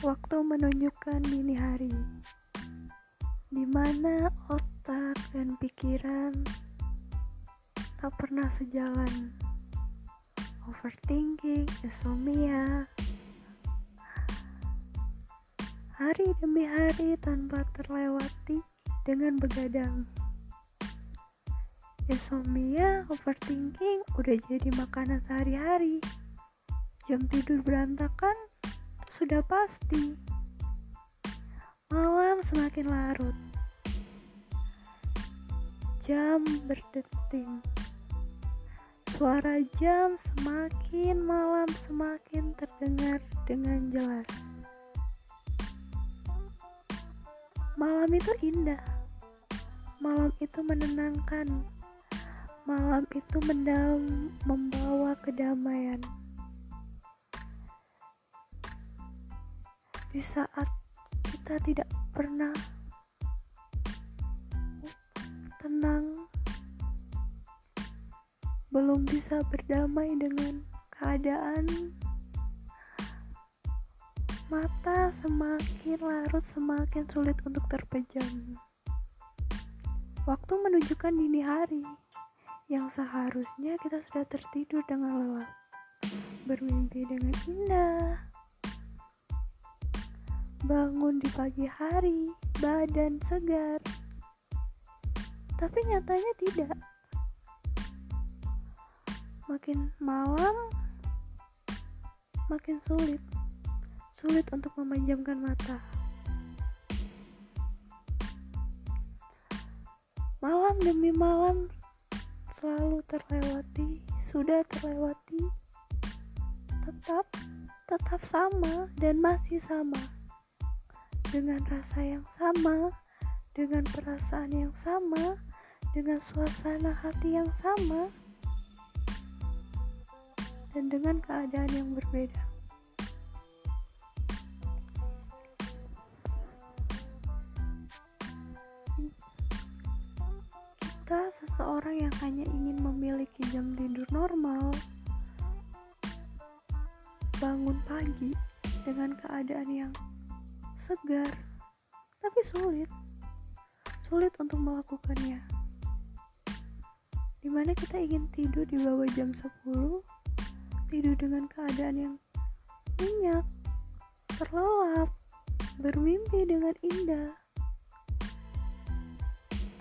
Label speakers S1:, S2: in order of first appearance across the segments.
S1: Waktu menunjukkan dini hari, di mana otak dan pikiran tak pernah sejalan. Overthinking, insomnia, hari demi hari tanpa terlewati dengan begadang. Insomnia, overthinking udah jadi makanan sehari-hari. Jam tidur berantakan sudah pasti. Malam semakin larut. Jam berdeting. Suara jam semakin malam semakin terdengar dengan jelas. Malam itu indah. Malam itu menenangkan. Malam itu mendam membawa kedamaian. Di saat kita tidak pernah tenang, belum bisa berdamai dengan keadaan, mata semakin larut, semakin sulit untuk terpejam. Waktu menunjukkan dini hari yang seharusnya kita sudah tertidur dengan lelap, bermimpi dengan indah bangun di pagi hari, badan segar. Tapi nyatanya tidak. Makin malam, makin sulit. Sulit untuk memejamkan mata. Malam demi malam selalu terlewati, sudah terlewati. Tetap tetap sama dan masih sama dengan rasa yang sama, dengan perasaan yang sama, dengan suasana hati yang sama, dan dengan keadaan yang berbeda. Kita seseorang yang hanya ingin memiliki jam tidur normal, bangun pagi dengan keadaan yang segar, tapi sulit. Sulit untuk melakukannya. Di mana kita ingin tidur di bawah jam 10, tidur dengan keadaan yang nyenyak, terlelap, bermimpi dengan indah.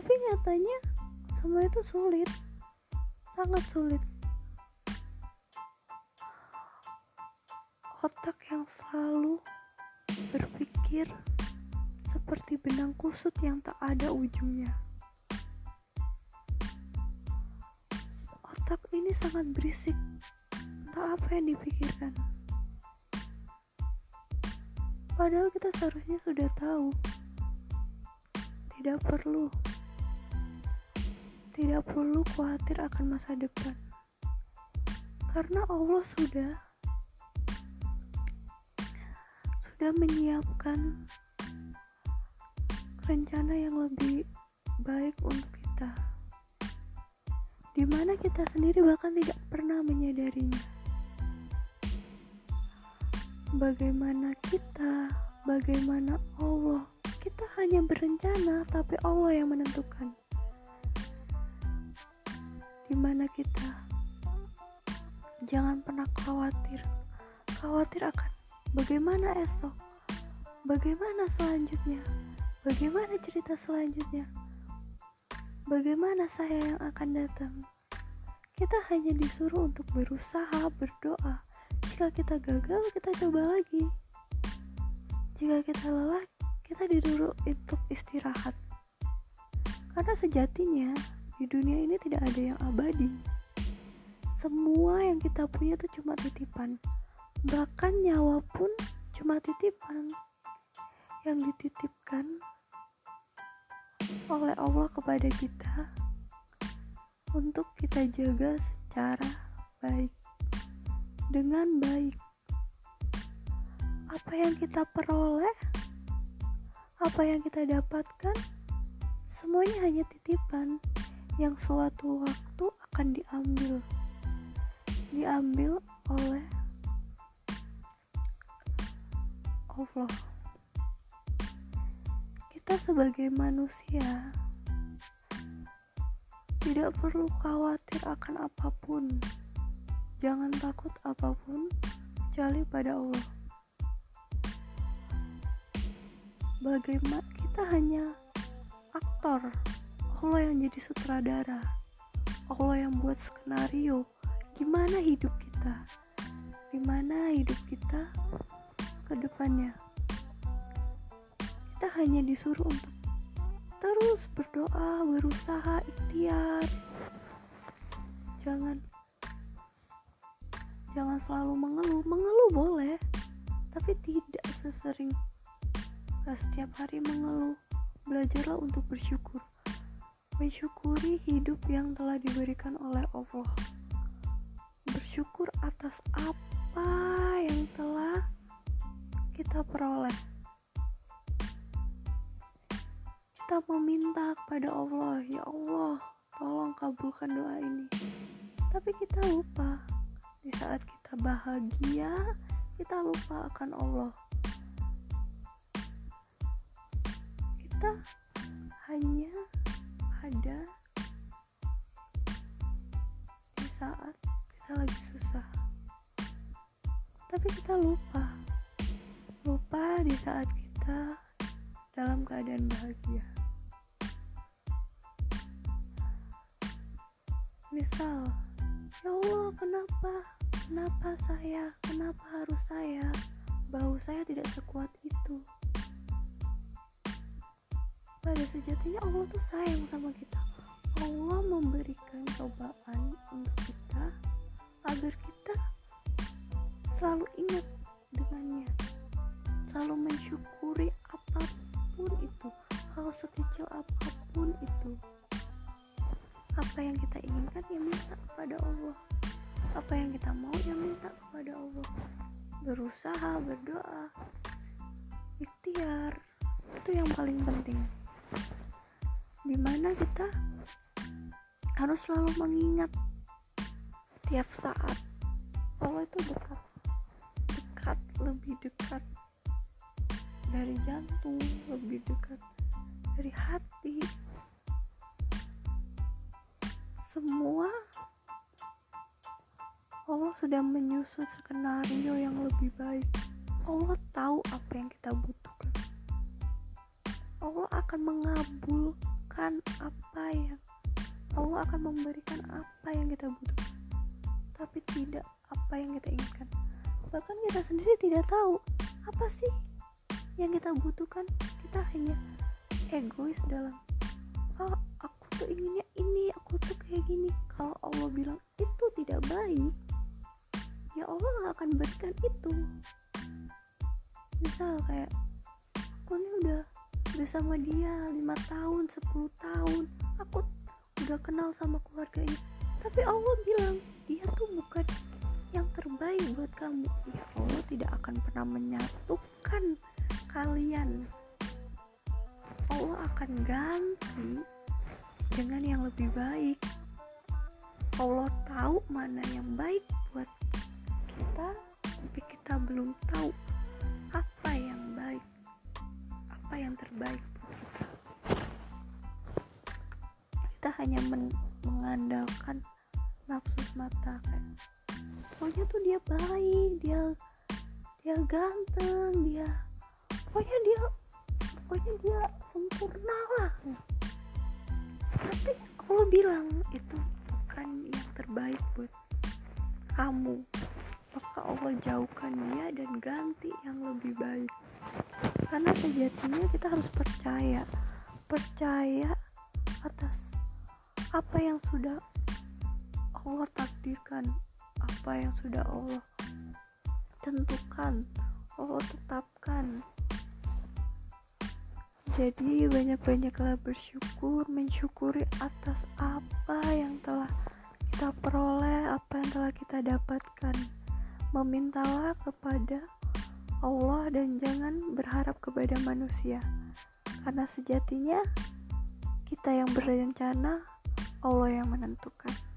S1: Tapi nyatanya semua itu sulit, sangat sulit. Otak yang selalu berpikir seperti benang kusut yang tak ada ujungnya. Otak ini sangat berisik, tak apa yang dipikirkan. Padahal kita seharusnya sudah tahu, tidak perlu, tidak perlu khawatir akan masa depan, karena Allah sudah menyiapkan rencana yang lebih baik untuk kita. Di mana kita sendiri bahkan tidak pernah menyadarinya. Bagaimana kita bagaimana Allah. Kita hanya berencana tapi Allah yang menentukan. Di mana kita? Jangan pernah khawatir. Khawatir akan Bagaimana esok? Bagaimana selanjutnya? Bagaimana cerita selanjutnya? Bagaimana saya yang akan datang? Kita hanya disuruh untuk berusaha, berdoa. Jika kita gagal, kita coba lagi. Jika kita lelah, kita disuruh untuk istirahat. Karena sejatinya di dunia ini tidak ada yang abadi. Semua yang kita punya itu cuma titipan bahkan nyawa pun cuma titipan yang dititipkan oleh Allah kepada kita untuk kita jaga secara baik. Dengan baik. Apa yang kita peroleh apa yang kita dapatkan semuanya hanya titipan yang suatu waktu akan diambil. Diambil oleh Allah. Kita sebagai manusia tidak perlu khawatir akan apa pun. Jangan takut apa pun kecuali pada Allah. Bagaimana kita hanya aktor, Allah yang jadi sutradara, Allah yang buat skenario gimana hidup kita, gimana hidup kita ke depannya. Kita hanya disuruh untuk terus berdoa berusaha ikhtiar. Jangan jangan selalu mengeluh. Mengeluh boleh tapi tidak sesering. Setiap hari mengeluh. Belajarlah untuk bersyukur. Mensyukuri hidup yang telah diberikan oleh Allah. Bersyukur atas apa yang telah kita peroleh. Kita meminta kepada Allah ya Allah tolong kabulkan doa ini. Tapi kita lupa di saat kita bahagia kita lupa akan Allah. Kita hanya ada di saat kita lagi susah. Tapi kita lupa di saat kita dalam keadaan bahagia. Misal ya Allah kenapa? Kenapa saya? Kenapa harus saya? Bau saya tidak sekuat itu. Pada sejatinya Allah tuh sayang sama kita. Allah memberikan cobaan untuk kita agar kita selalu ingat dengannya selalu mensyukuri apa pun itu hal sekecil apa pun itu. Apa yang kita inginkan ya minta kepada Allah. Apa yang kita mau ya minta kepada Allah. Berusaha berdoa ikhtiar. Itu yang paling penting. Di mana kita harus selalu mengingat setiap saat. Allah itu dekat. Dekat lebih dekat dari jantung lebih dekat dari hati. Semua Allah sudah menyusun skenario yang lebih baik. Allah tahu apa yang kita butuhkan. Allah akan mengabulkan apa yang Allah akan memberikan apa yang kita butuhkan tapi tidak apa yang kita inginkan. Bahkan kita sendiri tidak tahu apa sih yang kita butuhkan kita hanya egois dalam oh aku tuh inginnya ini aku tuh kayak gini. Kalau Allah bilang itu tidak baik ya Allah gak akan berikan itu. Misal kayak aku ini udah bersama dia lima tahun 10 tahun aku udah kenal sama keluarga ini. Tapi Allah bilang dia tuh bukan yang terbaik buat kamu. Ya Allah tidak akan pernah menyatukan kalian. Allah akan ganti dengan yang lebih baik. Allah tahu mana yang baik buat kita tapi kita belum tahu apa yang baik apa yang terbaik buat kita. Kita hanya men mengandalkan nafsu semata kan? Pokoknya tuh dia baik dia dia ganteng dia pokoknya dia pokoknya dia sempurna lah. Tapi Allah bilang itu bukan yang terbaik buat kamu. Maka Allah jauhkan dia dan ganti yang lebih baik. Karena sejatinya kita harus percaya. Percaya atas apa yang sudah Allah takdirkan apa yang sudah Allah tentukan Allah tetapkan jadi banyak-banyaklah bersyukur, mensyukuri atas apa yang telah kita peroleh, apa yang telah kita dapatkan. Memintalah kepada Allah dan jangan berharap kepada manusia. Karena sejatinya kita yang berencana, Allah yang menentukan.